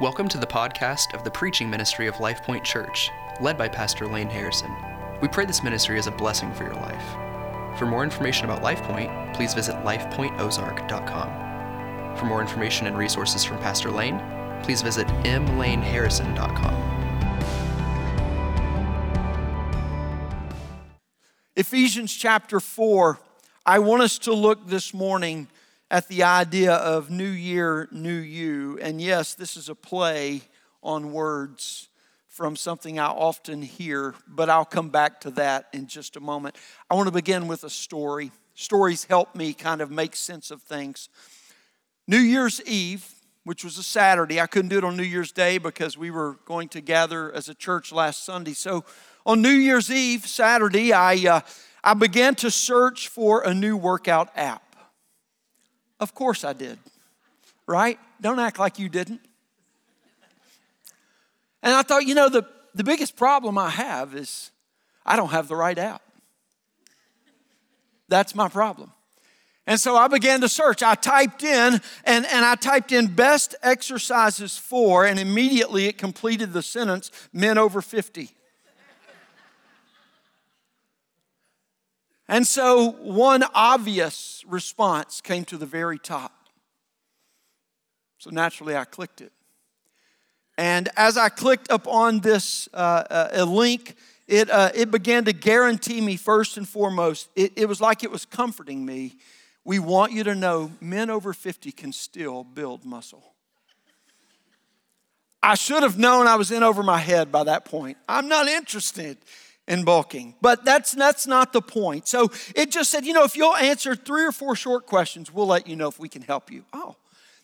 Welcome to the podcast of the preaching ministry of Life Point Church, led by Pastor Lane Harrison. We pray this ministry is a blessing for your life. For more information about Life Point, please visit lifepointozark.com. For more information and resources from Pastor Lane, please visit mlaneharrison.com. Ephesians chapter 4, I want us to look this morning at the idea of New Year, New You. And yes, this is a play on words from something I often hear, but I'll come back to that in just a moment. I want to begin with a story. Stories help me kind of make sense of things. New Year's Eve, which was a Saturday, I couldn't do it on New Year's Day because we were going to gather as a church last Sunday. So on New Year's Eve, Saturday, I, uh, I began to search for a new workout app. Of course I did, right? Don't act like you didn't. And I thought, you know, the, the biggest problem I have is I don't have the right app. That's my problem. And so I began to search. I typed in and, and I typed in best exercises for, and immediately it completed the sentence men over 50. And so one obvious response came to the very top. So naturally, I clicked it. And as I clicked up on this uh, uh, link, it, uh, it began to guarantee me first and foremost, it, it was like it was comforting me. We want you to know men over 50 can still build muscle. I should have known I was in over my head by that point. I'm not interested and bulking. But that's, that's not the point. So it just said, you know, if you'll answer three or four short questions, we'll let you know if we can help you. Oh,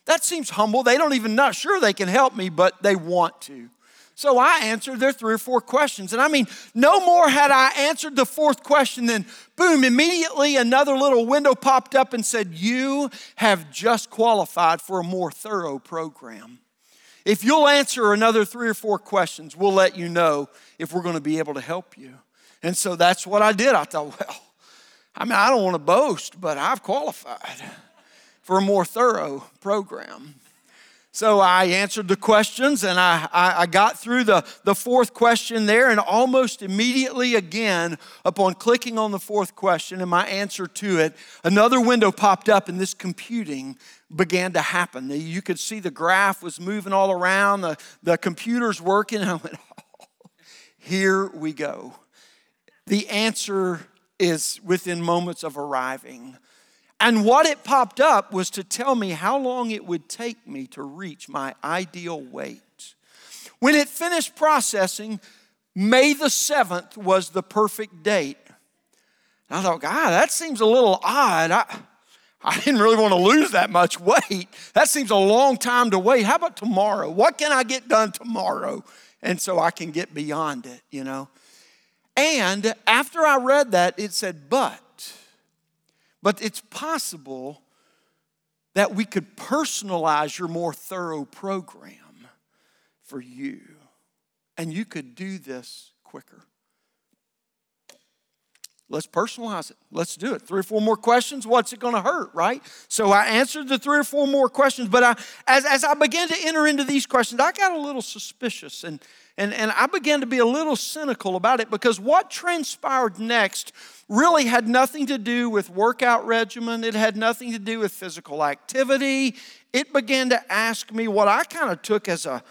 that seems humble. They don't even not sure they can help me, but they want to. So I answered their three or four questions. And I mean, no more had I answered the fourth question than boom, immediately another little window popped up and said, You have just qualified for a more thorough program. If you'll answer another three or four questions, we'll let you know if we're going to be able to help you. And so that's what I did. I thought, well, I mean, I don't want to boast, but I've qualified for a more thorough program. So I answered the questions and I, I, I, got through the, the fourth question there, and almost immediately again, upon clicking on the fourth question and my answer to it, another window popped up and this computing began to happen. You could see the graph was moving all around, the, the computer's working, I went, oh, here we go. The answer is within moments of arriving. And what it popped up was to tell me how long it would take me to reach my ideal weight. When it finished processing, May the 7th was the perfect date. And I thought, God, that seems a little odd. I, I didn't really want to lose that much weight. That seems a long time to wait. How about tomorrow? What can I get done tomorrow? And so I can get beyond it, you know? And after I read that, it said, but but it's possible that we could personalize your more thorough program for you. And you could do this quicker. Let's personalize it. Let's do it. Three or four more questions. What's it going to hurt, right? So I answered the three or four more questions, but I, as, as I began to enter into these questions, I got a little suspicious and, and, and I began to be a little cynical about it because what transpired next really had nothing to do with workout regimen, it had nothing to do with physical activity. It began to ask me what I kind of took as a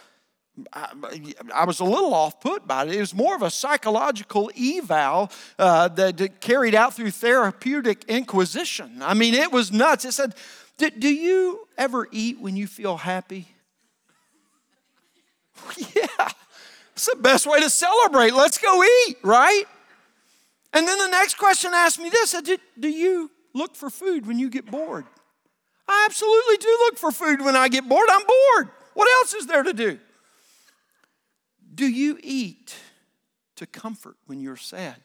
I, was a little off put by it. It was more of a psychological eval uh, that carried out through therapeutic inquisition. I mean, it was nuts. It said, Do you ever eat when you feel happy? yeah, it's the best way to celebrate. Let's go eat, right? And then the next question asked me this do, do you look for food when you get bored? I absolutely do look for food when I get bored. I'm bored. What else is there to do? Do you eat to comfort when you're sad?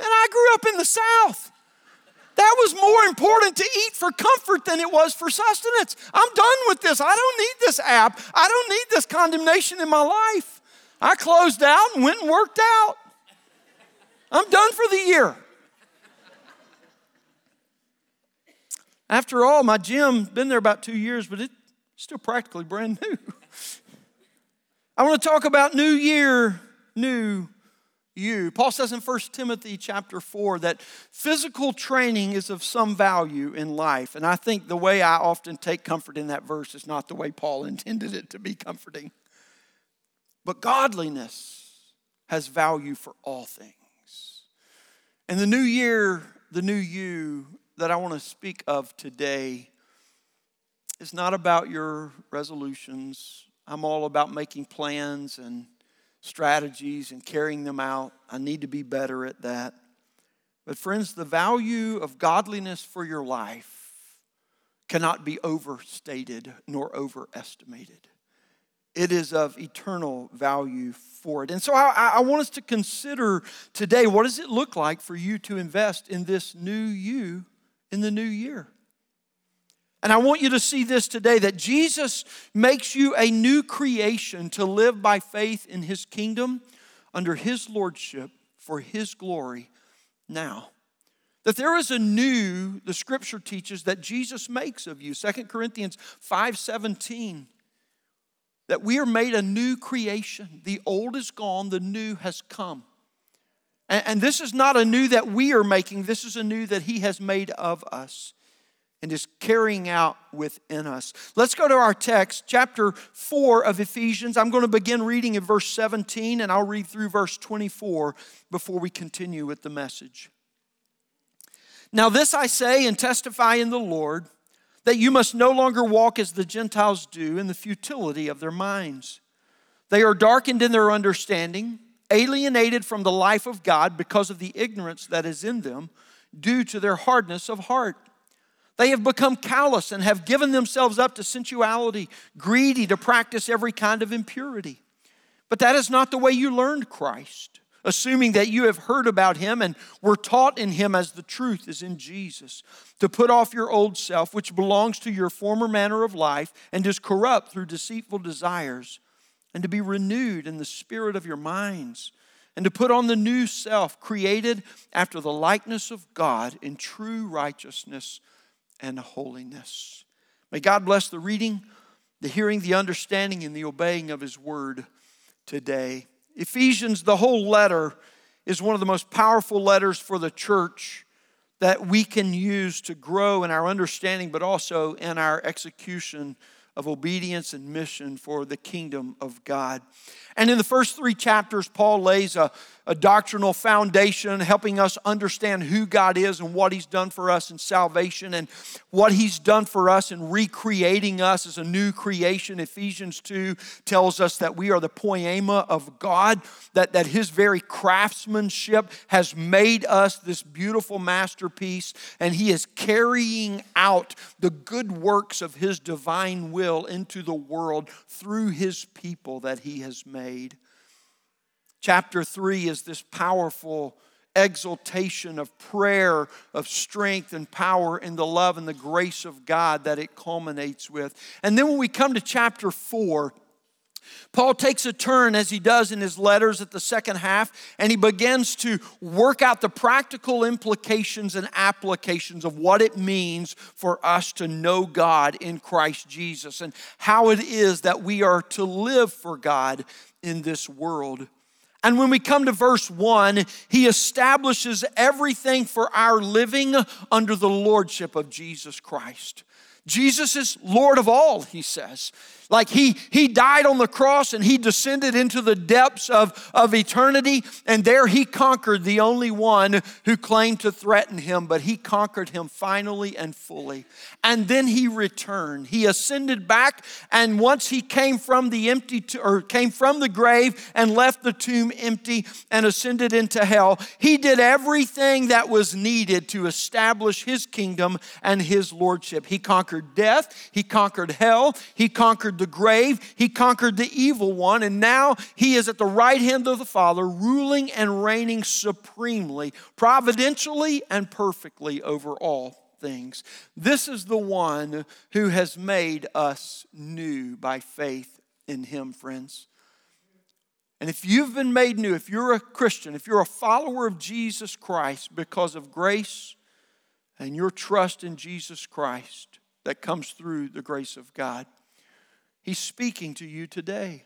And I grew up in the South. That was more important to eat for comfort than it was for sustenance. I'm done with this. I don't need this app. I don't need this condemnation in my life. I closed out and went and worked out. I'm done for the year. After all, my gym been there about two years, but it's still practically brand new. I want to talk about new year, new you. Paul says in 1 Timothy chapter 4 that physical training is of some value in life. And I think the way I often take comfort in that verse is not the way Paul intended it to be comforting. But godliness has value for all things. And the new year, the new you that I want to speak of today is not about your resolutions. I'm all about making plans and strategies and carrying them out. I need to be better at that. But, friends, the value of godliness for your life cannot be overstated nor overestimated. It is of eternal value for it. And so I, I, want us to consider today what does it look like for you to invest in this new you in the new year? And I want you to see this today that Jesus makes you a new creation to live by faith in his kingdom under his lordship for his glory now. That there is a new, the scripture teaches, that Jesus makes of you. Second Corinthians 5:17. That we are made a new creation. The old is gone, the new has come. And, and this is not a new that we are making, this is a new that he has made of us and is carrying out within us. Let's go to our text, chapter 4 of Ephesians. I'm going to begin reading in verse 17 and I'll read through verse 24 before we continue with the message. Now, this I say and testify in the Lord that you must no longer walk as the Gentiles do in the futility of their minds. They are darkened in their understanding, alienated from the life of God because of the ignorance that is in them due to their hardness of heart. They have become callous and have given themselves up to sensuality, greedy to practice every kind of impurity. But that is not the way you learned Christ, assuming that you have heard about him and were taught in him as the truth is in Jesus, to put off your old self, which belongs to your former manner of life and is corrupt through deceitful desires, and to be renewed in the spirit of your minds and to put on the new self, created after the likeness of God in true righteousness and holiness. May God bless the reading, the hearing, the understanding, and the obeying of His word today. Ephesians, the whole letter, is one of the most powerful letters for the church that we can use to grow in our understanding, but also in our execution of obedience and mission for the kingdom of God. And in the first three chapters, Paul lays a, a doctrinal foundation, helping us understand who God is and what He's done for us in salvation and what He's done for us in recreating us as a new creation. Ephesians 2 tells us that we are the poiema of God, that, that His very craftsmanship has made us this beautiful masterpiece, and He is carrying out the good works of His divine will into the world through His people that He has made. Chapter 3 is this powerful exaltation of prayer, of strength and power in the love and the grace of God that it culminates with. And then when we come to chapter 4, Paul takes a turn as he does in his letters at the second half, and he begins to work out the practical implications and applications of what it means for us to know God in Christ Jesus and how it is that we are to live for God in this world. And when we come to verse 1, he establishes everything for our living under the lordship of Jesus Christ. Jesus is Lord of all, he says. Like he, he died on the cross and he descended into the depths of, of eternity, and there he conquered the only one who claimed to threaten him, but he conquered him finally and fully. And then he returned. He ascended back, and once he came from the empty or came from the grave and left the tomb empty and ascended into hell, he did everything that was needed to establish his kingdom and his lordship. He conquered death, he conquered hell, he conquered the grave, he conquered the evil one, and now he is at the right hand of the Father, ruling and reigning supremely, providentially, and perfectly over all things. This is the one who has made us new by faith in him, friends. And if you've been made new, if you're a Christian, if you're a follower of Jesus Christ because of grace and your trust in Jesus Christ that comes through the grace of God, He's speaking to you today.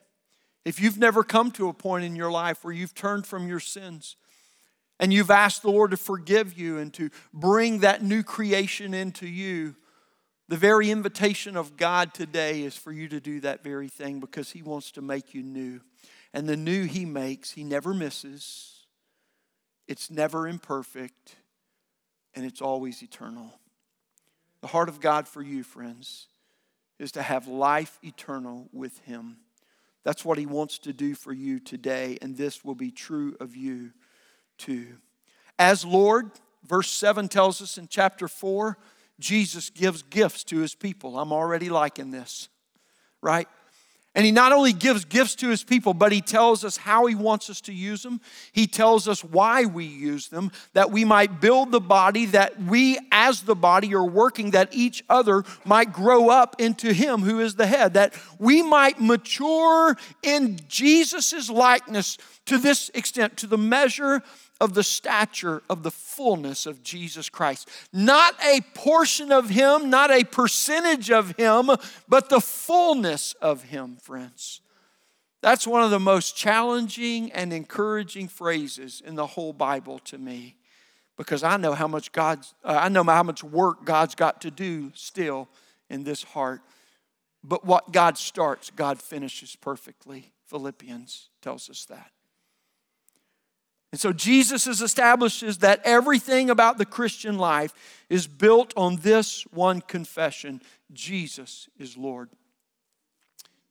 If you've never come to a point in your life where you've turned from your sins and you've asked the Lord to forgive you and to bring that new creation into you, the very invitation of God today is for you to do that very thing because He wants to make you new. And the new He makes, He never misses, it's never imperfect, and it's always eternal. The heart of God for you, friends, is to have life eternal with Him. That's what He wants to do for you today, and this will be true of you too. As Lord, verse 7 tells us in chapter 4, Jesus gives gifts to His people. I'm already liking this, right? And he not only gives gifts to his people, but he tells us how he wants us to use them. He tells us why we use them, that we might build the body, that we as the body are working, that each other might grow up into him who is the head, that we might mature in Jesus' likeness to this extent, to the measure of the stature of the fullness of Jesus Christ. Not a portion of Him, not a percentage of Him, but the fullness of Him, friends. That's one of the most challenging and encouraging phrases in the whole Bible to me because I know how much God's, uh, I know how much work God's got to do still in this heart. But what God starts, God finishes perfectly. Philippians tells us that. And so Jesus establishes that everything about the Christian life is built on this one confession Jesus is Lord.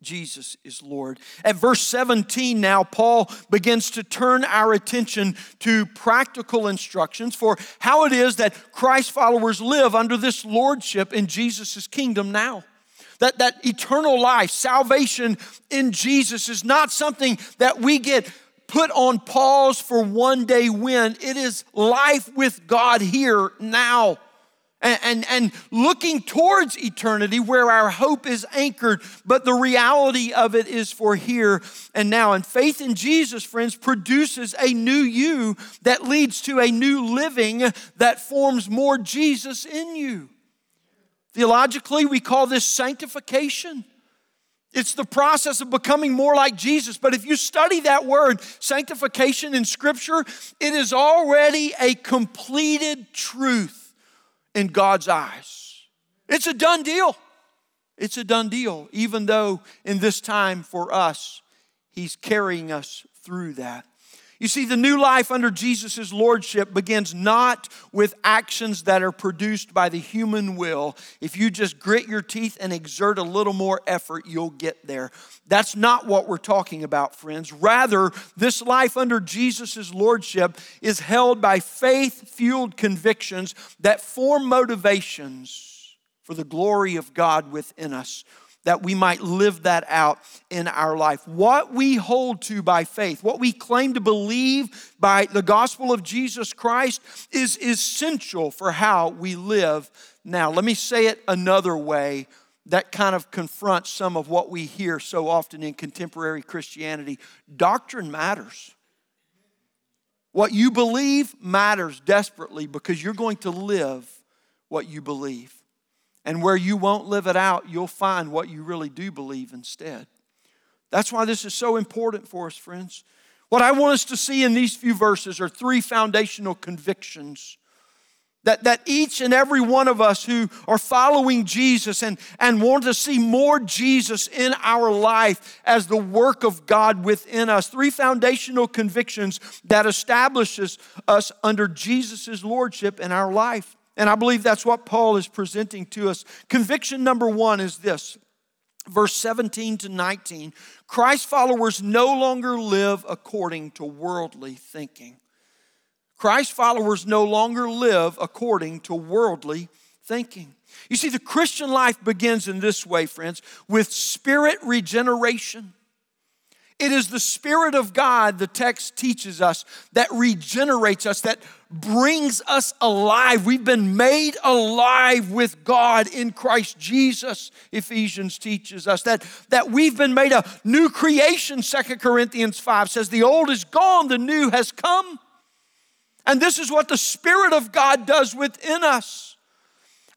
Jesus is Lord. At verse 17, now, Paul begins to turn our attention to practical instructions for how it is that Christ followers live under this lordship in Jesus' kingdom now. That, that eternal life, salvation in Jesus, is not something that we get put on pause for one day when it is life with God here now. And, and, and, looking towards eternity where our hope is anchored, but the reality of it is for here and now. And faith in Jesus, friends, produces a new you that leads to a new living that forms more Jesus in you. Theologically, we call this sanctification. It's the process of becoming more like Jesus. But if you study that word, sanctification in Scripture, it is already a completed truth in God's eyes. It's a done deal. It's a done deal, even though in this time for us, He's carrying us through that. You see, the new life under Jesus' lordship begins not with actions that are produced by the human will. If you just grit your teeth and exert a little more effort, you'll get there. That's not what we're talking about, friends. Rather, this life under Jesus' lordship is held by faith fueled convictions that form motivations for the glory of God within us that we might live that out in our life. What we hold to by faith, what we claim to believe by the gospel of Jesus Christ, is essential for how we live now. Let me say it another way that kind of confronts some of what we hear so often in contemporary Christianity. Doctrine matters. What you believe matters desperately because you're going to live what you believe. And where you won't live it out, you'll find what you really do believe instead. That's why this is so important for us, friends. What I want us to see in these few verses are three foundational convictions that, that each and every one of us who are following Jesus and, and want to see more Jesus in our life as the work of God within us. Three foundational convictions that establishes us under Jesus' lordship in our life. And I believe that's what Paul is presenting to us. Conviction number one is this verse 17 to 19 Christ followers no longer live according to worldly thinking. Christ followers no longer live according to worldly thinking. You see, the Christian life begins in this way, friends, with spirit regeneration. It is the Spirit of God, the text teaches us, that regenerates us, that brings us alive. We've been made alive with God in Christ Jesus, Ephesians teaches us. That, that we've been made a new creation, Second Corinthians 5 says, The old is gone, the new has come. And this is what the Spirit of God does within us.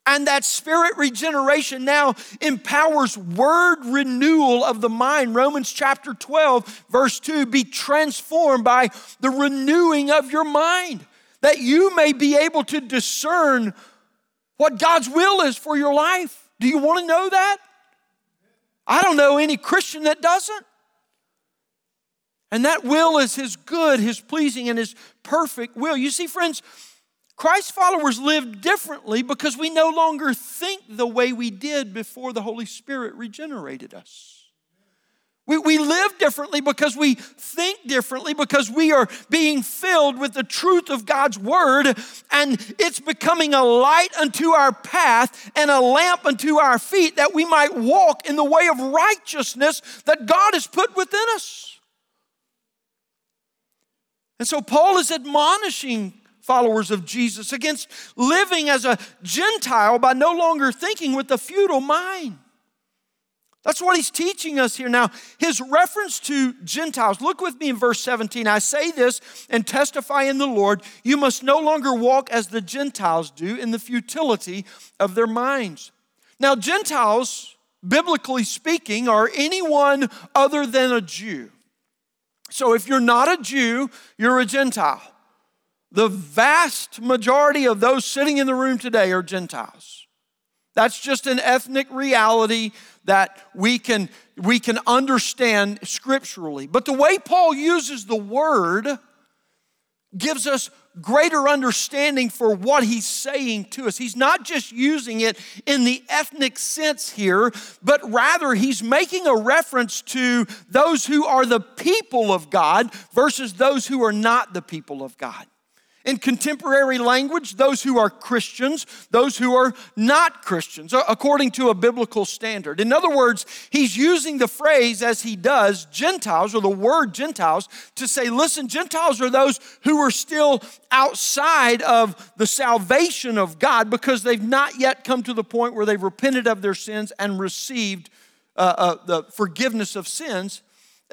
And that spirit regeneration now empowers word renewal of the mind. Romans chapter 12, verse 2 be transformed by the renewing of your mind, that you may be able to discern what God's will is for your life. Do you want to know that? I don't know any Christian that doesn't. And that will is His good, His pleasing, and His perfect will. You see, friends, Christ followers live differently because we no longer think the way we did before the Holy Spirit regenerated us. We, we live differently because we think differently, because we are being filled with the truth of God's word, and it's becoming a light unto our path and a lamp unto our feet that we might walk in the way of righteousness that God has put within us. And so Paul is admonishing followers of Jesus against living as a Gentile by no longer thinking with a futile mind. That's what he's teaching us here. Now, his reference to Gentiles, look with me in verse 17. I say this and testify in the Lord, you must no longer walk as the Gentiles do in the futility of their minds. Now, Gentiles, biblically speaking, are anyone other than a Jew. So if you're not a Jew, you're a Gentile. The vast majority of those sitting in the room today are Gentiles. That's just an ethnic reality that we can, we can understand scripturally. But the way Paul uses the word gives us greater understanding for what he's saying to us. He's not just using it in the ethnic sense here, but rather he's making a reference to those who are the people of God versus those who are not the people of God. In contemporary language, those who are Christians, those who are not Christians, according to a biblical standard. In other words, he's using the phrase as he does, Gentiles, or the word Gentiles, to say, listen, Gentiles are those who are still outside of the salvation of God because they've not yet come to the point where they've repented of their sins and received uh, uh, the forgiveness of sins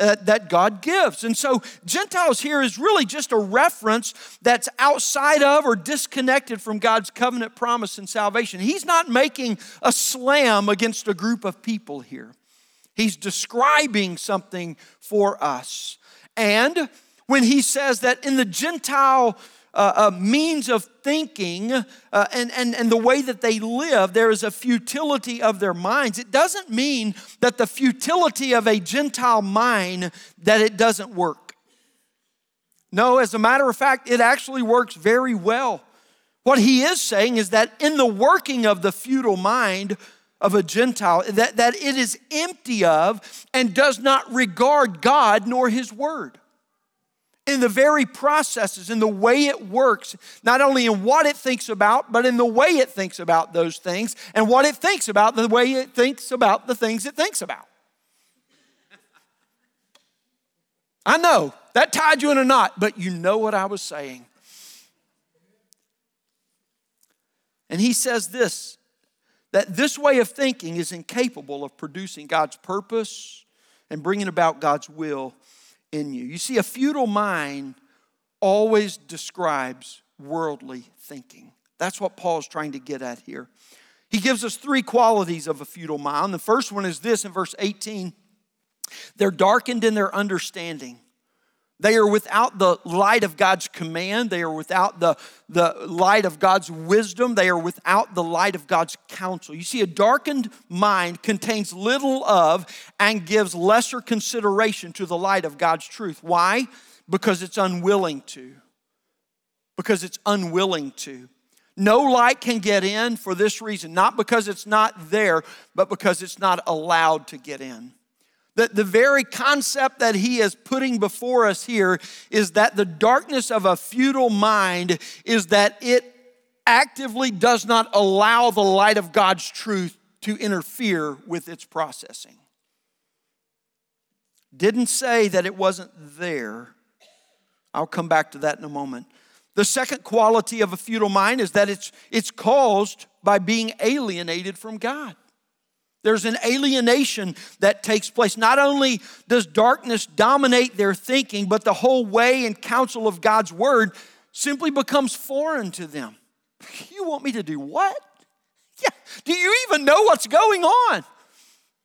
uh, that God gives. And so, Gentiles here is really just a reference that's outside of or disconnected from God's covenant promise and salvation. He's not making a slam against a group of people here, He's describing something for us. And when he says that in the Gentile uh, means of thinking uh, and, and, and the way that they live, there is a futility of their minds. It doesn't mean that the futility of a Gentile mind that it doesn't work. No, as a matter of fact, it actually works very well. What he is saying is that in the working of the futile mind of a Gentile, that, that it is empty of and does not regard God nor his word in the very processes, in the way it works, not only in what it thinks about, but in the way it thinks about those things, and what it thinks about, the way it thinks about the things it thinks about. I know that tied you in a knot, but you know what I was saying. And he says this that this way of thinking is incapable of producing God's purpose and bringing about God's will in you. You see, a futile mind always describes worldly thinking. That's what Paul's trying to get at here. He gives us three qualities of a futile mind. The first one is this in verse 18 they're darkened in their understanding. They are without the light of God's command. They are without the, the light of God's wisdom. They are without the light of God's counsel. You see, a darkened mind contains little of and gives lesser consideration to the light of God's truth. Why? Because it's unwilling to. Because it's unwilling to. No light can get in for this reason, not because it's not there, but because it's not allowed to get in. That the very concept that he is putting before us here is that the darkness of a futile mind is that it actively does not allow the light of God's truth to interfere with its processing. Didn't say that it wasn't there. I'll come back to that in a moment. The second quality of a futile mind is that it's, it's caused by being alienated from God. There's an alienation that takes place. Not only does darkness dominate their thinking, but the whole way and counsel of God's word simply becomes foreign to them. You want me to do what? Yeah, Do you even know what's going on?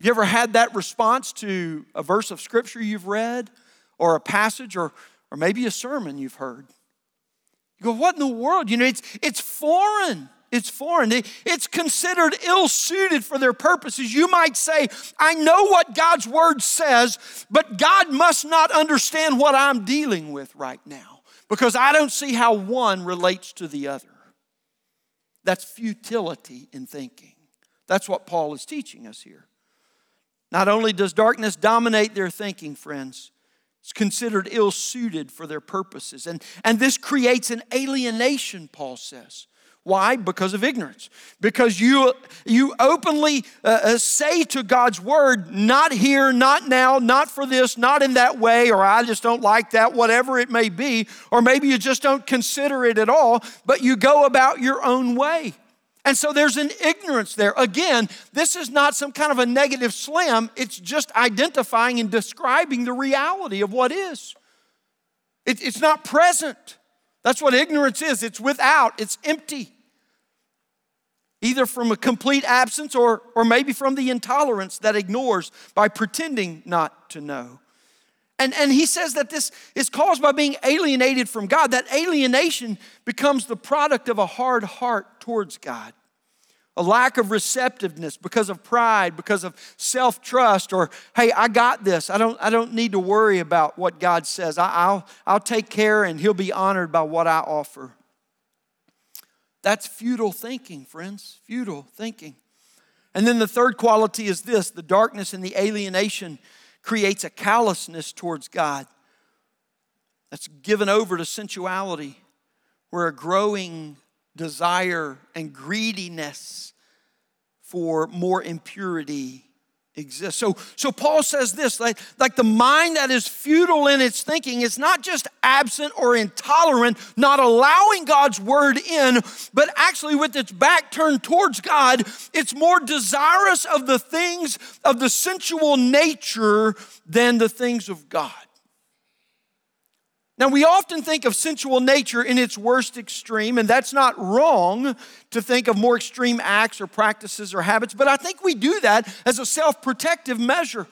You ever had that response to a verse of scripture you've read, or a passage, or, or maybe a sermon you've heard? You go, what in the world? You know, it's, it's foreign. It's foreign. It's considered ill suited for their purposes. You might say, I know what God's word says, but God must not understand what I'm dealing with right now because I don't see how one relates to the other. That's futility in thinking. That's what Paul is teaching us here. Not only does darkness dominate their thinking, friends, it's considered ill suited for their purposes. And, and this creates an alienation, Paul says. Why? Because of ignorance. Because you, you openly uh, uh, say to God's word, not here, not now, not for this, not in that way, or I just don't like that, whatever it may be, or maybe you just don't consider it at all, but you go about your own way. And so there's an ignorance there. Again, this is not some kind of a negative slam, it's just identifying and describing the reality of what is. It, it's not present. That's what ignorance is. It's without, it's empty either from a complete absence or, or maybe from the intolerance that ignores by pretending not to know. And, and he says that this is caused by being alienated from God. That alienation becomes the product of a hard heart towards God, a lack of receptiveness because of pride, because of self trust, or hey, I got this. I don't, I don't need to worry about what God says. I, I'll, I'll take care and He'll be honored by what I offer. That's futile thinking, friends. Futile thinking. And then the third quality is this the darkness and the alienation creates a callousness towards God that's given over to sensuality, where a growing desire and greediness for more impurity exists. So, so Paul says this like, like the mind that is futile in its thinking is not just absent or intolerant, not allowing God's word in, but actually with its back turned towards God, it's more desirous of the things of the sensual nature than the things of God. Now, we often think of sensual nature in its worst extreme, and that's not wrong to think of more extreme acts or practices or habits, but I think we do that as a self protective measure.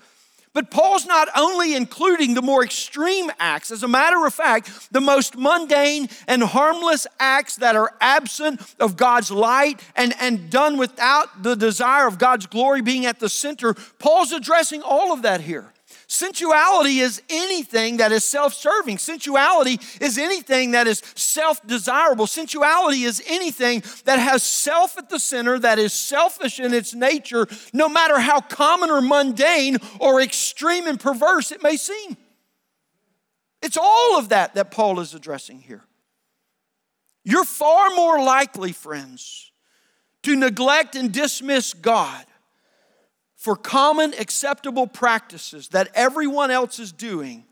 But Paul's not only including the more extreme acts, as a matter of fact, the most mundane and harmless acts that are absent of God's light and, and done without the desire of God's glory being at the center. Paul's addressing all of that here. Sensuality is anything that is self serving. Sensuality is anything that is self desirable. Sensuality is anything that has self at the center, that is selfish in its nature, no matter how common or mundane or extreme and perverse it may seem. It's all of that that Paul is addressing here. You're far more likely, friends, to neglect and dismiss God for common acceptable practices that everyone else is doing,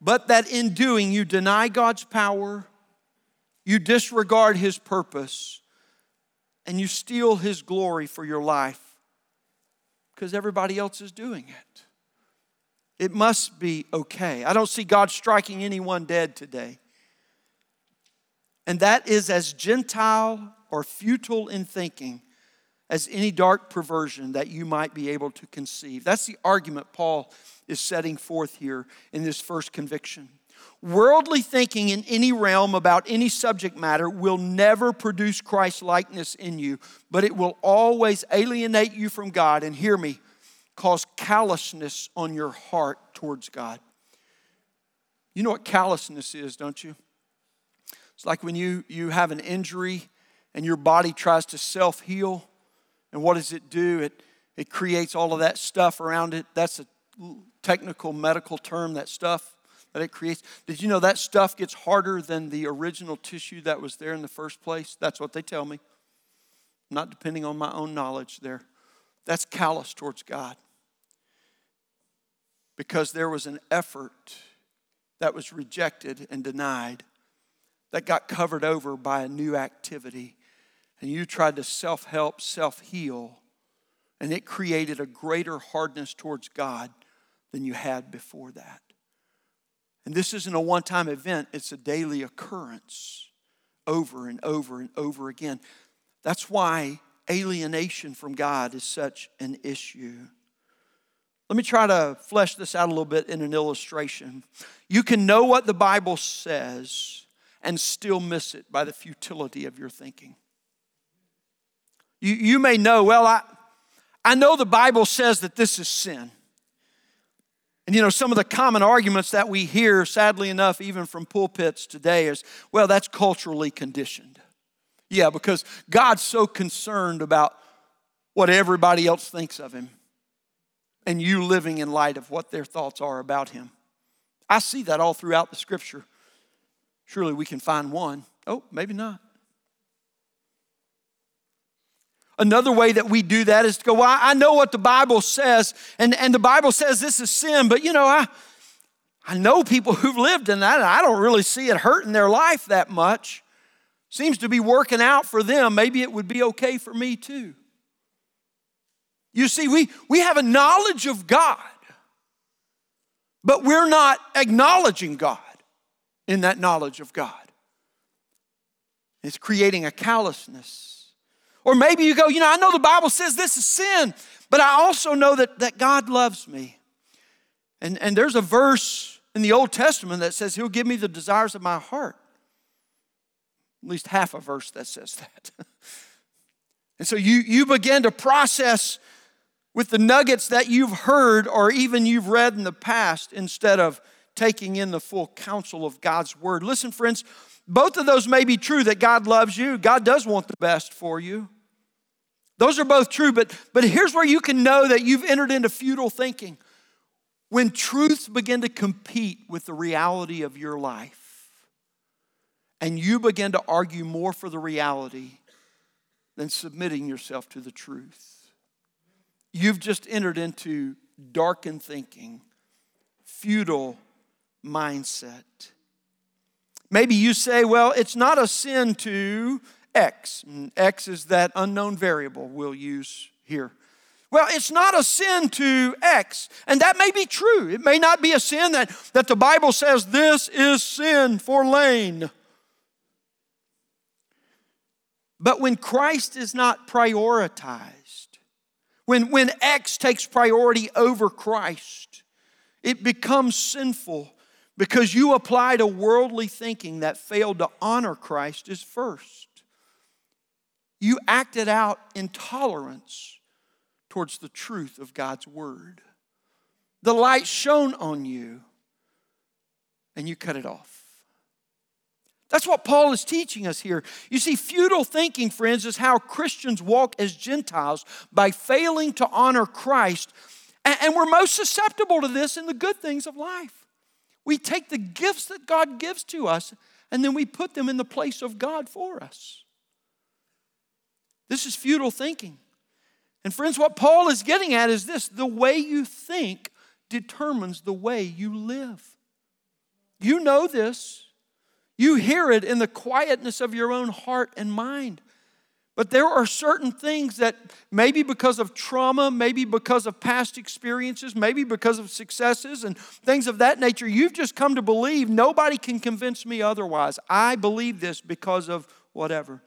but that in doing you deny God's power, you disregard His purpose, and you steal His glory for your life because everybody else is doing it. It must be okay. I don't see God striking anyone dead today. And that is as Gentile or futile in thinking as any dark perversion that you might be able to conceive. That's the argument Paul is setting forth here in this first conviction. Worldly thinking in any realm about any subject matter will never produce Christ likeness in you, but it will always alienate you from God. And hear me, cause callousness on your heart towards God. You know what callousness is, don't you? It's like when you, you have an injury and your body tries to self heal and what does it do? It, it creates all of that stuff around it. That's a technical medical term, that stuff that it creates. Did you know that stuff gets harder than the original tissue that was there in the first place? That's what they tell me. I'm not depending on my own knowledge there. That's callous towards God. Because there was an effort that was rejected and denied that got covered over by a new activity and you tried to self help, self heal, and it created a greater hardness towards God than you had before that. And this isn't a one time event, it's a daily occurrence over and over and over again. That's why alienation from God is such an issue. Let me try to flesh this out a little bit in an illustration. You can know what the Bible says and still miss it by the futility of your thinking. You, you may know, well, I, I know the Bible says that this is sin. And you know, some of the common arguments that we hear, sadly enough, even from pulpits today, is well, that's culturally conditioned. Yeah, because God's so concerned about what everybody else thinks of Him and you living in light of what their thoughts are about Him. I see that all throughout the scripture. Surely we can find one. Oh, maybe not. Another way that we do that is to go, well, I know what the Bible says, and, and the Bible says this is sin, but you know, I, I know people who've lived in that, and I don't really see it hurting their life that much. Seems to be working out for them. Maybe it would be okay for me too. You see, we, we have a knowledge of God, but we're not acknowledging God in that knowledge of God. It's creating a callousness or maybe you go, you know, I know the Bible says this is sin, but I also know that, that God loves me. And, and there's a verse in the Old Testament that says He'll give me the desires of my heart. At least half a verse that says that. and so you, you begin to process with the nuggets that you've heard or even you've read in the past instead of taking in the full counsel of God's word. Listen, friends, both of those may be true that God loves you, God does want the best for you. Those are both true, but, but here's where you can know that you've entered into futile thinking. When truths begin to compete with the reality of your life, and you begin to argue more for the reality than submitting yourself to the truth, you've just entered into darkened thinking, futile mindset. Maybe you say, well, it's not a sin to X. And X is that unknown variable we'll use here. Well, it's not a sin to X, and that may be true. It may not be a sin that, that the Bible says this is sin for Lane. But when Christ is not prioritized, when, when X takes priority over Christ, it becomes sinful because you applied a worldly thinking that failed to honor Christ as first you acted out intolerance towards the truth of God's word. The light shone on you, and you cut it off. That's what Paul is teaching us here. You see, futile thinking, friends, is how Christians walk as Gentiles by failing to honor Christ. And we're most susceptible to this in the good things of life. We take the gifts that God gives to us and then we put them in the place of God for us. This is futile thinking. And friends, what Paul is getting at is this the way you think determines the way you live. You know this. You hear it in the quietness of your own heart and mind. But there are certain things that maybe because of trauma, maybe because of past experiences, maybe because of successes and things of that nature, you've just come to believe nobody can convince me otherwise. I believe this because of whatever.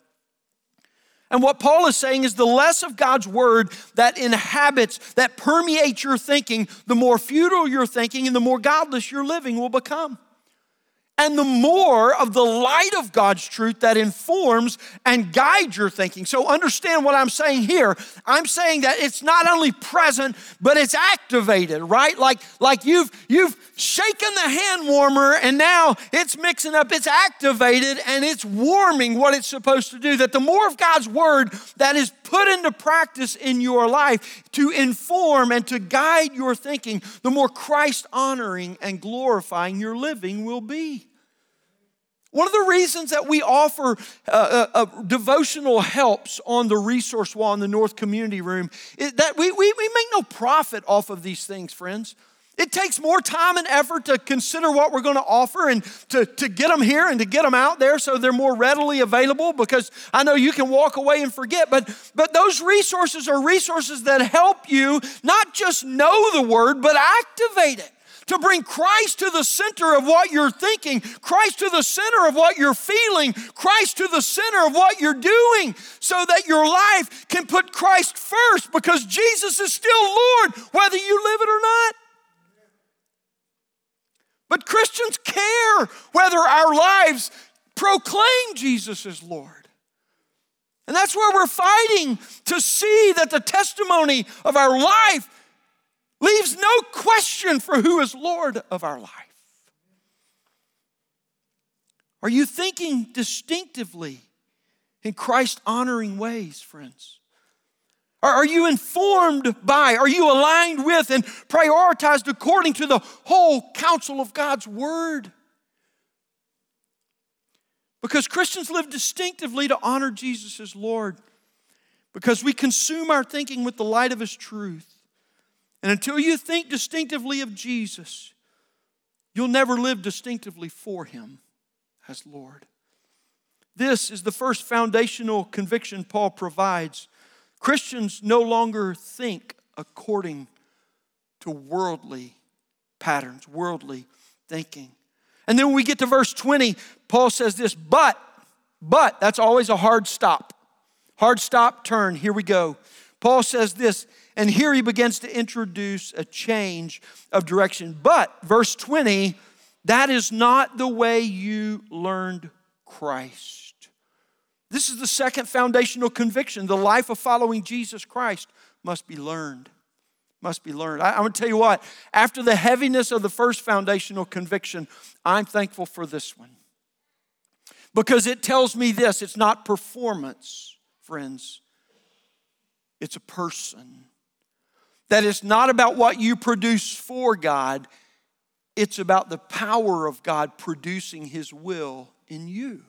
And what Paul is saying is the less of God's word that inhabits, that permeates your thinking, the more futile your thinking and the more godless your living will become and the more of the light of God's truth that informs and guides your thinking. So, understand what I'm saying here. I'm saying that it's not only present, but it's activated, right? Like, like you've, you've shaken the hand warmer and now it's mixing up, it's activated and it's warming what it's supposed to do. That the more of God's word that is put into practice in your life to inform and to guide your thinking, the more Christ honoring and glorifying your living will be. One of the reasons that we offer uh, uh, uh, devotional helps on the resource wall in the North Community Room is that we, we, we make no profit off of these things, friends. It takes more time and effort to consider what we're going to offer and to, to get them here and to get them out there so they're more readily available because I know you can walk away and forget. But, but those resources are resources that help you not just know the word, but activate it to bring Christ to the center of what you're thinking, Christ to the center of what you're feeling, Christ to the center of what you're doing, so that your life can put Christ first because Jesus is still Lord, whether you live it or not. But Christians care whether our lives proclaim Jesus as Lord. And that's where we're fighting to see that the testimony of our life leaves no question for who is Lord of our life. Are you thinking distinctively in Christ honoring ways, friends? Are you informed by, are you aligned with, and prioritized according to the whole counsel of God's Word? Because Christians live distinctively to honor Jesus as Lord, because we consume our thinking with the light of His truth. And until you think distinctively of Jesus, you'll never live distinctively for Him as Lord. This is the first foundational conviction Paul provides. Christians no longer think according to worldly patterns, worldly thinking. And then when we get to verse 20, Paul says this, but, but, that's always a hard stop. Hard stop, turn, here we go. Paul says this, and here he begins to introduce a change of direction. But, verse 20, that is not the way you learned Christ. This is the second foundational conviction. The life of following Jesus Christ must be learned. Must be learned. I, am going to tell you what, after the heaviness of the first foundational conviction, I'm thankful for this one. Because it tells me this it's not performance, friends, it's a person. That it's not about what you produce for God, it's about the power of God producing His will in you.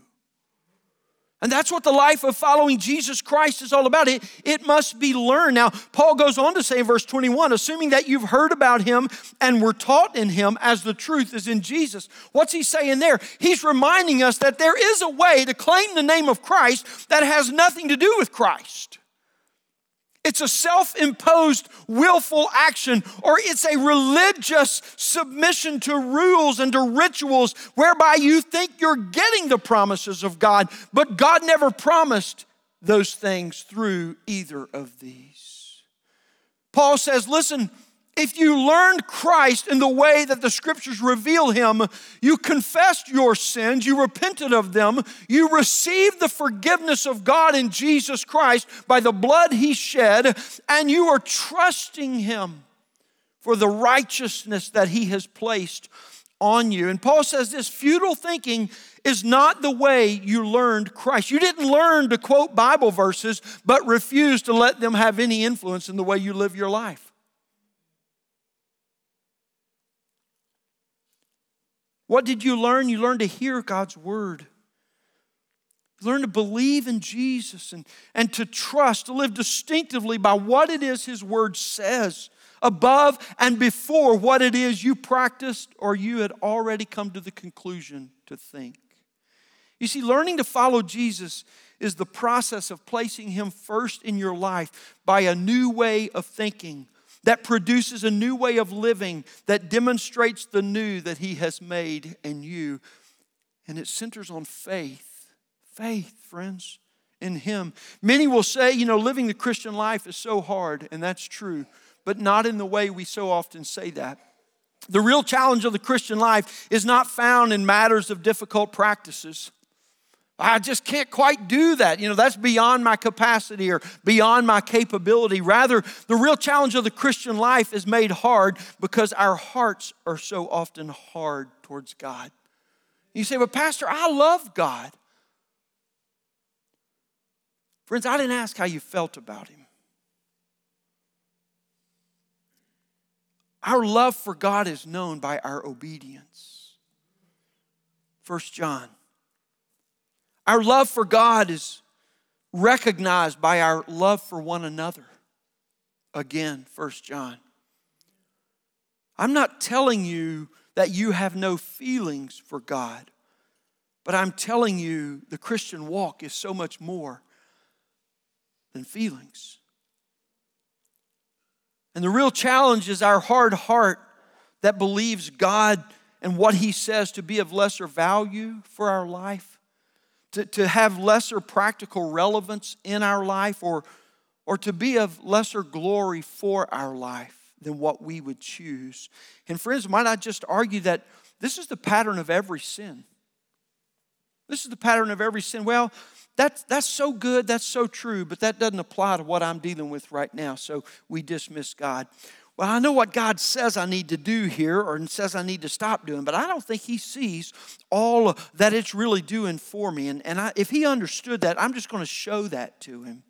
And that's what the life of following Jesus Christ is all about. It, it must be learned. Now, Paul goes on to say in verse 21 assuming that you've heard about him and were taught in him as the truth is in Jesus. What's he saying there? He's reminding us that there is a way to claim the name of Christ that has nothing to do with Christ. It's a self imposed willful action, or it's a religious submission to rules and to rituals whereby you think you're getting the promises of God, but God never promised those things through either of these. Paul says, listen, if you learned Christ in the way that the scriptures reveal him, you confessed your sins, you repented of them, you received the forgiveness of God in Jesus Christ by the blood he shed, and you are trusting him for the righteousness that he has placed on you. And Paul says this futile thinking is not the way you learned Christ. You didn't learn to quote Bible verses, but refuse to let them have any influence in the way you live your life. What did you learn? You learned to hear God's word. You learned to believe in Jesus and, and to trust, to live distinctively by what it is His word says, above and before what it is you practiced or you had already come to the conclusion to think. You see, learning to follow Jesus is the process of placing Him first in your life by a new way of thinking that produces a new way of living that demonstrates the new that He has made in you. And it centers on faith. Faith, friends, in Him. Many will say, you know, living the Christian life is so hard, and that's true, but not in the way we so often say that. The real challenge of the Christian life is not found in matters of difficult practices. I just can't quite do that. You know, that's beyond my capacity or beyond my capability. Rather, the real challenge of the Christian life is made hard because our hearts are so often hard towards God. You say, but Pastor, I love God. Friends, I didn't ask how you felt about Him. Our love for God is known by our obedience. First John our love for God is recognized by our love for one another. Again, First John. I'm not telling you that you have no feelings for God, but I'm telling you the Christian walk is so much more than feelings. And the real challenge is our hard heart that believes God and what He says to be of lesser value for our life, to, to have lesser practical relevance in our life, or, or to be of lesser glory for our life than what we would choose. And friends, might I just argue that this is the pattern of every sin? This is the pattern of every sin. Well, that's, that's so good, that's so true, but that doesn't apply to what I'm dealing with right now, so we dismiss God. Well, I know what God says I need to do here or says I need to stop doing, but I don't think He sees all that it's really doing for me. And, and I, if He understood that, I'm just going to show that to Him.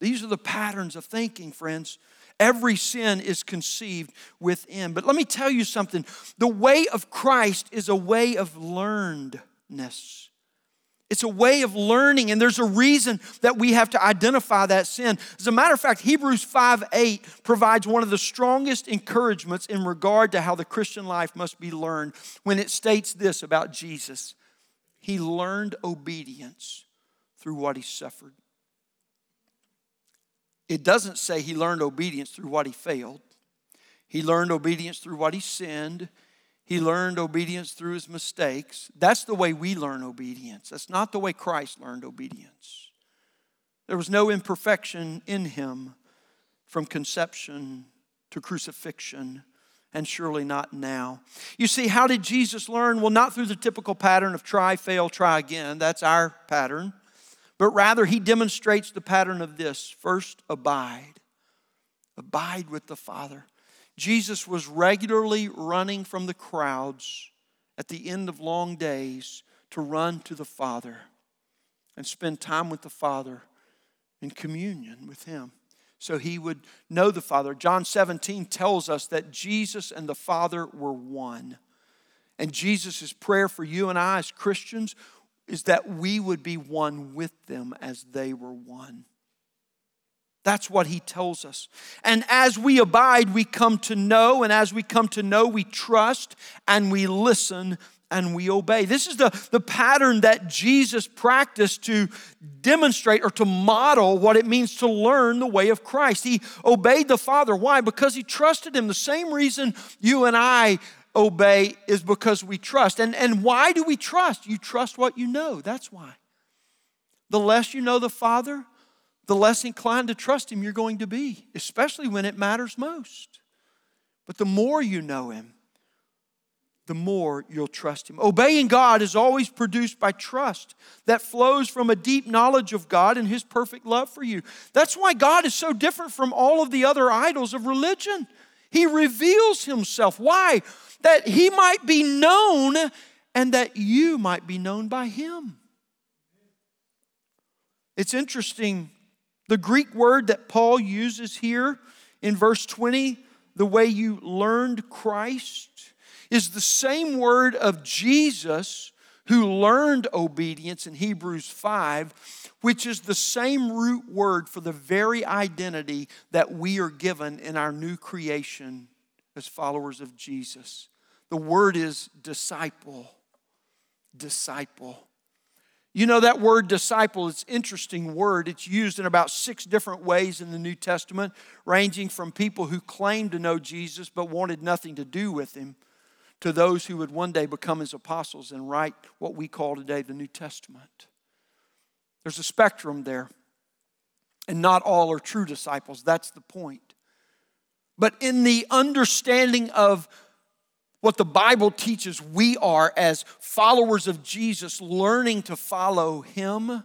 These are the patterns of thinking, friends. Every sin is conceived within. But let me tell you something the way of Christ is a way of learnedness. It's a way of learning, and there's a reason that we have to identify that sin. As a matter of fact, Hebrews 5 8 provides one of the strongest encouragements in regard to how the Christian life must be learned when it states this about Jesus He learned obedience through what He suffered. It doesn't say He learned obedience through what He failed, He learned obedience through what He sinned. He learned obedience through his mistakes. That's the way we learn obedience. That's not the way Christ learned obedience. There was no imperfection in him from conception to crucifixion, and surely not now. You see, how did Jesus learn? Well, not through the typical pattern of try, fail, try again. That's our pattern. But rather, he demonstrates the pattern of this first, abide. Abide with the Father. Jesus was regularly running from the crowds at the end of long days to run to the Father and spend time with the Father in communion with Him so he would know the Father. John 17 tells us that Jesus and the Father were one. And Jesus' prayer for you and I as Christians is that we would be one with them as they were one. That's what he tells us. And as we abide, we come to know, and as we come to know, we trust and we listen and we obey. This is the, the pattern that Jesus practiced to demonstrate or to model what it means to learn the way of Christ. He obeyed the Father. Why? Because he trusted him. The same reason you and I obey is because we trust. And, and why do we trust? You trust what you know. That's why. The less you know the Father, the less inclined to trust Him you're going to be, especially when it matters most. But the more you know Him, the more you'll trust Him. Obeying God is always produced by trust that flows from a deep knowledge of God and His perfect love for you. That's why God is so different from all of the other idols of religion. He reveals Himself. Why? That He might be known and that you might be known by Him. It's interesting the Greek word that Paul uses here in verse 20, the way you learned Christ, is the same word of Jesus who learned obedience in Hebrews 5, which is the same root word for the very identity that we are given in our new creation as followers of Jesus. The word is disciple. Disciple. You know that word disciple, it's interesting word. It's used in about six different ways in the New Testament, ranging from people who claimed to know Jesus but wanted nothing to do with him to those who would one day become his apostles and write what we call today the New Testament. There's a spectrum there, and not all are true disciples. That's the point. But in the understanding of what the Bible teaches we are as followers of Jesus, learning to follow Him.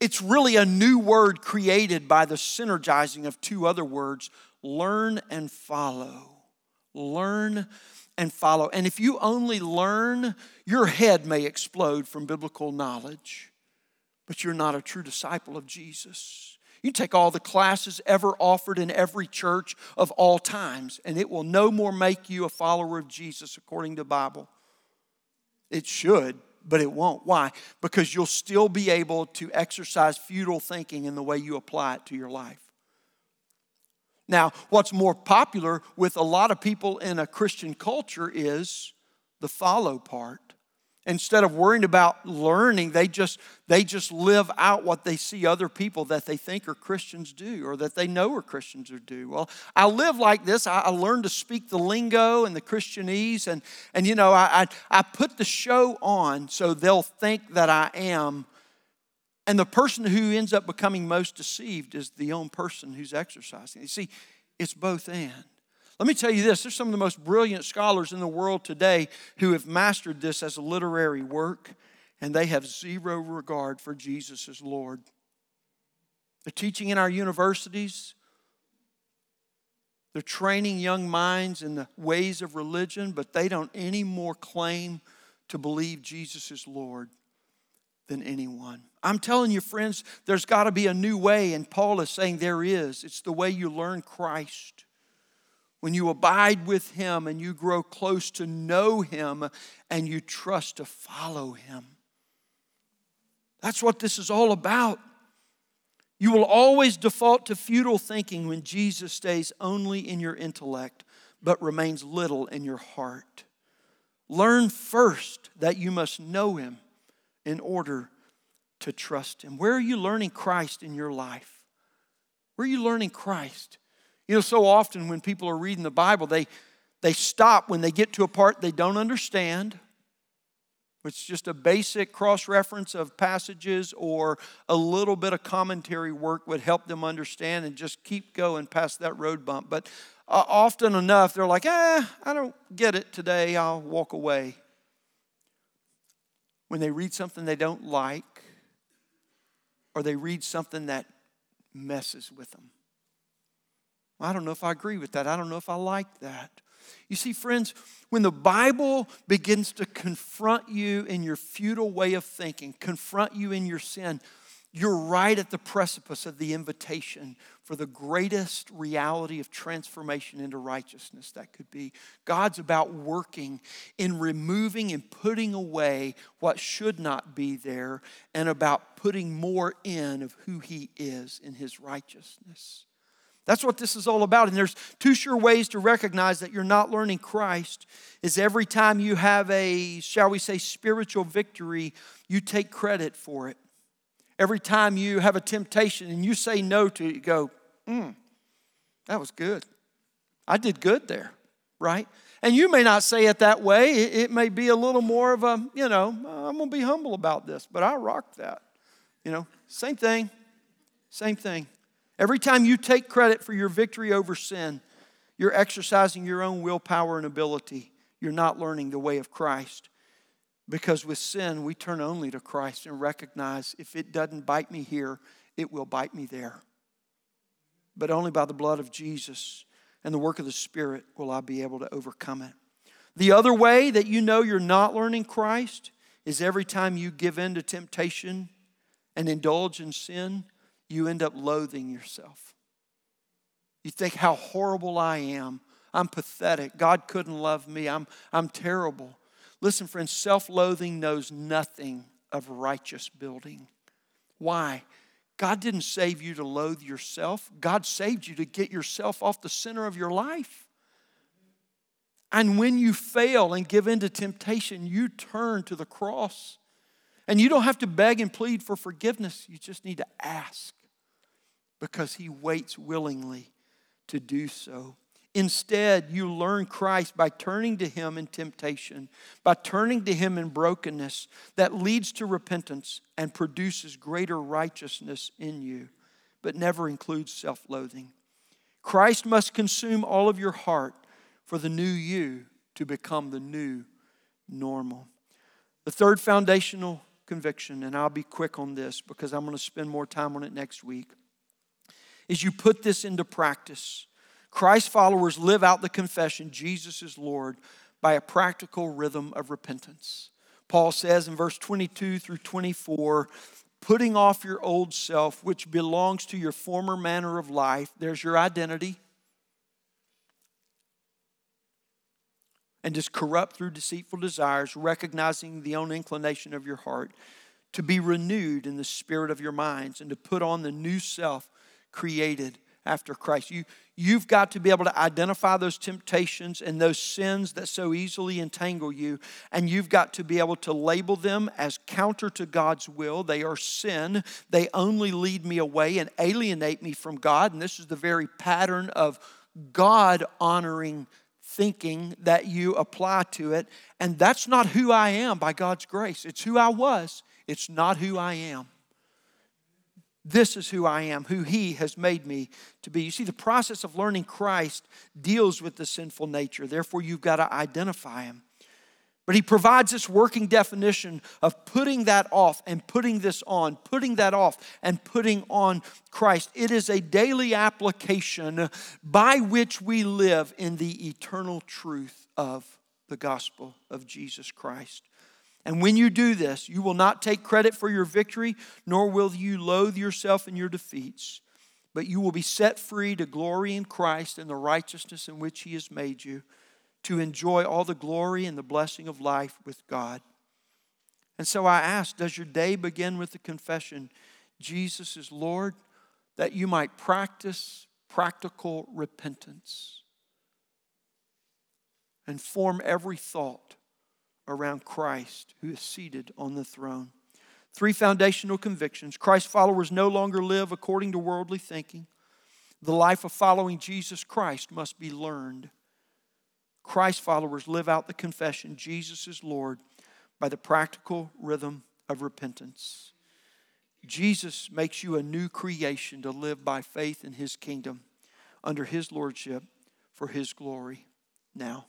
It's really a new word created by the synergizing of two other words learn and follow. Learn and follow. And if you only learn, your head may explode from biblical knowledge, but you're not a true disciple of Jesus. You take all the classes ever offered in every church of all times, and it will no more make you a follower of Jesus according to the Bible. It should, but it won't. Why? Because you'll still be able to exercise futile thinking in the way you apply it to your life. Now, what's more popular with a lot of people in a Christian culture is the follow part. Instead of worrying about learning, they just, they just live out what they see other people that they think are Christians do or that they know are Christians or do. Well, I live like this. I, I learned to speak the lingo and the Christianese, and, and you know, I, I, I put the show on so they'll think that I am. And the person who ends up becoming most deceived is the own person who's exercising. You see, it's both and. Let me tell you this there's some of the most brilliant scholars in the world today who have mastered this as a literary work, and they have zero regard for Jesus as Lord. They're teaching in our universities, they're training young minds in the ways of religion, but they don't anymore claim to believe Jesus is Lord than anyone. I'm telling you, friends, there's got to be a new way, and Paul is saying there is. It's the way you learn Christ when you abide with Him and you grow close to know Him and you trust to follow Him. That's what this is all about. You will always default to futile thinking when Jesus stays only in your intellect but remains little in your heart. Learn first that you must know Him in order to trust Him. Where are you learning Christ in your life? Where are you learning Christ? You know, so often when people are reading the Bible, they, they stop when they get to a part they don't understand, which just a basic cross reference of passages or a little bit of commentary work would help them understand and just keep going past that road bump. But uh, often enough, they're like, eh, I don't get it today, I'll walk away. When they read something they don't like, or they read something that messes with them. I don't know if I agree with that. I don't know if I like that. You see, friends, when the Bible begins to confront you in your futile way of thinking, confront you in your sin, you're right at the precipice of the invitation for the greatest reality of transformation into righteousness that could be. God's about working in removing and putting away what should not be there and about putting more in of who He is in His righteousness. That's what this is all about. And there's two sure ways to recognize that you're not learning Christ is every time you have a, shall we say, spiritual victory, you take credit for it. Every time you have a temptation and you say no to it, you go, hmm, that was good. I did good there, right? And you may not say it that way. It may be a little more of a, you know, I'm going to be humble about this, but I rock that. You know, same thing, same thing. Every time you take credit for your victory over sin, you're exercising your own willpower and ability. You're not learning the way of Christ. Because with sin, we turn only to Christ and recognize if it doesn't bite me here, it will bite me there. But only by the blood of Jesus and the work of the Spirit will I be able to overcome it. The other way that you know you're not learning Christ is every time you give in to temptation and indulge in sin, you end up loathing yourself. You think how horrible I am. I'm pathetic. God couldn't love me. I'm, I'm terrible. Listen, friends, self loathing knows nothing of righteous building. Why? God didn't save you to loathe yourself, God saved you to get yourself off the center of your life. And when you fail and give in to temptation, you turn to the cross. And you don't have to beg and plead for forgiveness, you just need to ask because he waits willingly to do so. Instead, you learn Christ by turning to Him in temptation, by turning to Him in brokenness that leads to repentance and produces greater righteousness in you, but never includes self loathing. Christ must consume all of your heart for the new you to become the new normal. The third foundational conviction, and I'll be quick on this because I'm going to spend more time on it next week is you put this into practice. Christ followers live out the confession Jesus is Lord by a practical rhythm of repentance. Paul says in verse 22 through 24, putting off your old self, which belongs to your former manner of life, there's your identity, and is corrupt through deceitful desires, recognizing the own inclination of your heart, to be renewed in the spirit of your minds, and to put on the new self created after Christ. You, you've got to be able to identify those temptations and those sins that so easily entangle you, and you've got to be able to label them as counter to God's will. They are sin, they only lead me away and alienate me from God, and this is the very pattern of God honoring thinking that you apply to it. And that's not who I am by God's grace. It's who I was, it's not who I am. This is who I am, who He has made me to be. You see, the process of learning Christ deals with the sinful nature. Therefore, you've got to identify Him. But He provides this working definition of putting that off and putting this on, putting that off and putting on Christ. It is a daily application by which we live in the eternal truth of the gospel of Jesus Christ. And when you do this, you will not take credit for your victory, nor will you loathe yourself in your defeats, but you will be set free to glory in Christ and the righteousness in which He has made you, to enjoy all the glory and the blessing of life with God. And so I ask, does your day begin with the confession, Jesus is Lord, that you might practice practical repentance and form every thought around Christ who is seated on the throne. Three foundational convictions Christ followers no longer live according to worldly thinking. The life of following Jesus Christ must be learned. Christ followers live out the confession Jesus is Lord by the practical rhythm of repentance. Jesus makes you a new creation to live by faith in his kingdom under his lordship for his glory. Now,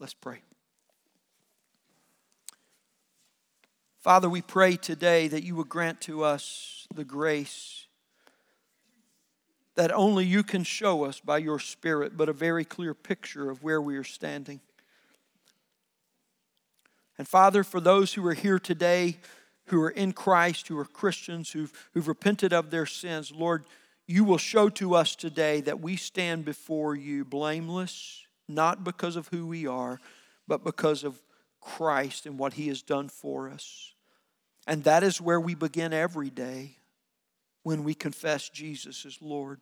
let's pray. Father, we pray today that you would grant to us the grace that only you can show us by your Spirit, but a very clear picture of where we are standing. And Father, for those who are here today, who are in Christ, who are Christians, who've, who've repented of their sins, Lord, you will show to us today that we stand before you blameless, not because of who we are, but because of Christ and what he has done for us. And that is where we begin every day when we confess Jesus as Lord.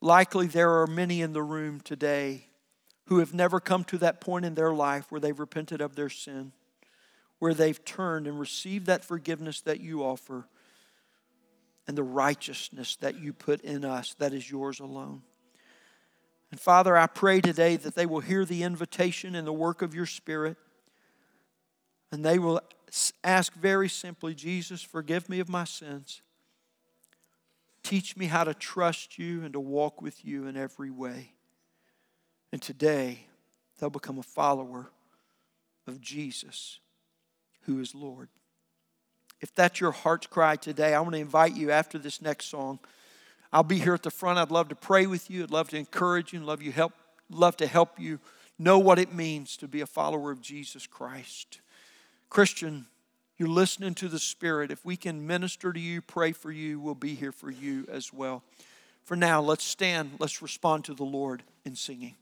Likely there are many in the room today who have never come to that point in their life where they've repented of their sin, where they've turned and received that forgiveness that you offer and the righteousness that you put in us that is yours alone. And Father, I pray today that they will hear the invitation and the work of your Spirit and they will ask very simply Jesus, forgive me of my sins. Teach me how to trust you and to walk with you in every way. And today, they'll become a follower of Jesus, who is Lord. If that's your heart's cry today, I want to invite you after this next song. I'll be here at the front. I'd love to pray with you. I'd love to encourage you. I'd love you help love to help you know what it means to be a follower of Jesus Christ. Christian, you're listening to the Spirit. If we can minister to you, pray for you, we'll be here for you as well. For now, let's stand. Let's respond to the Lord in singing.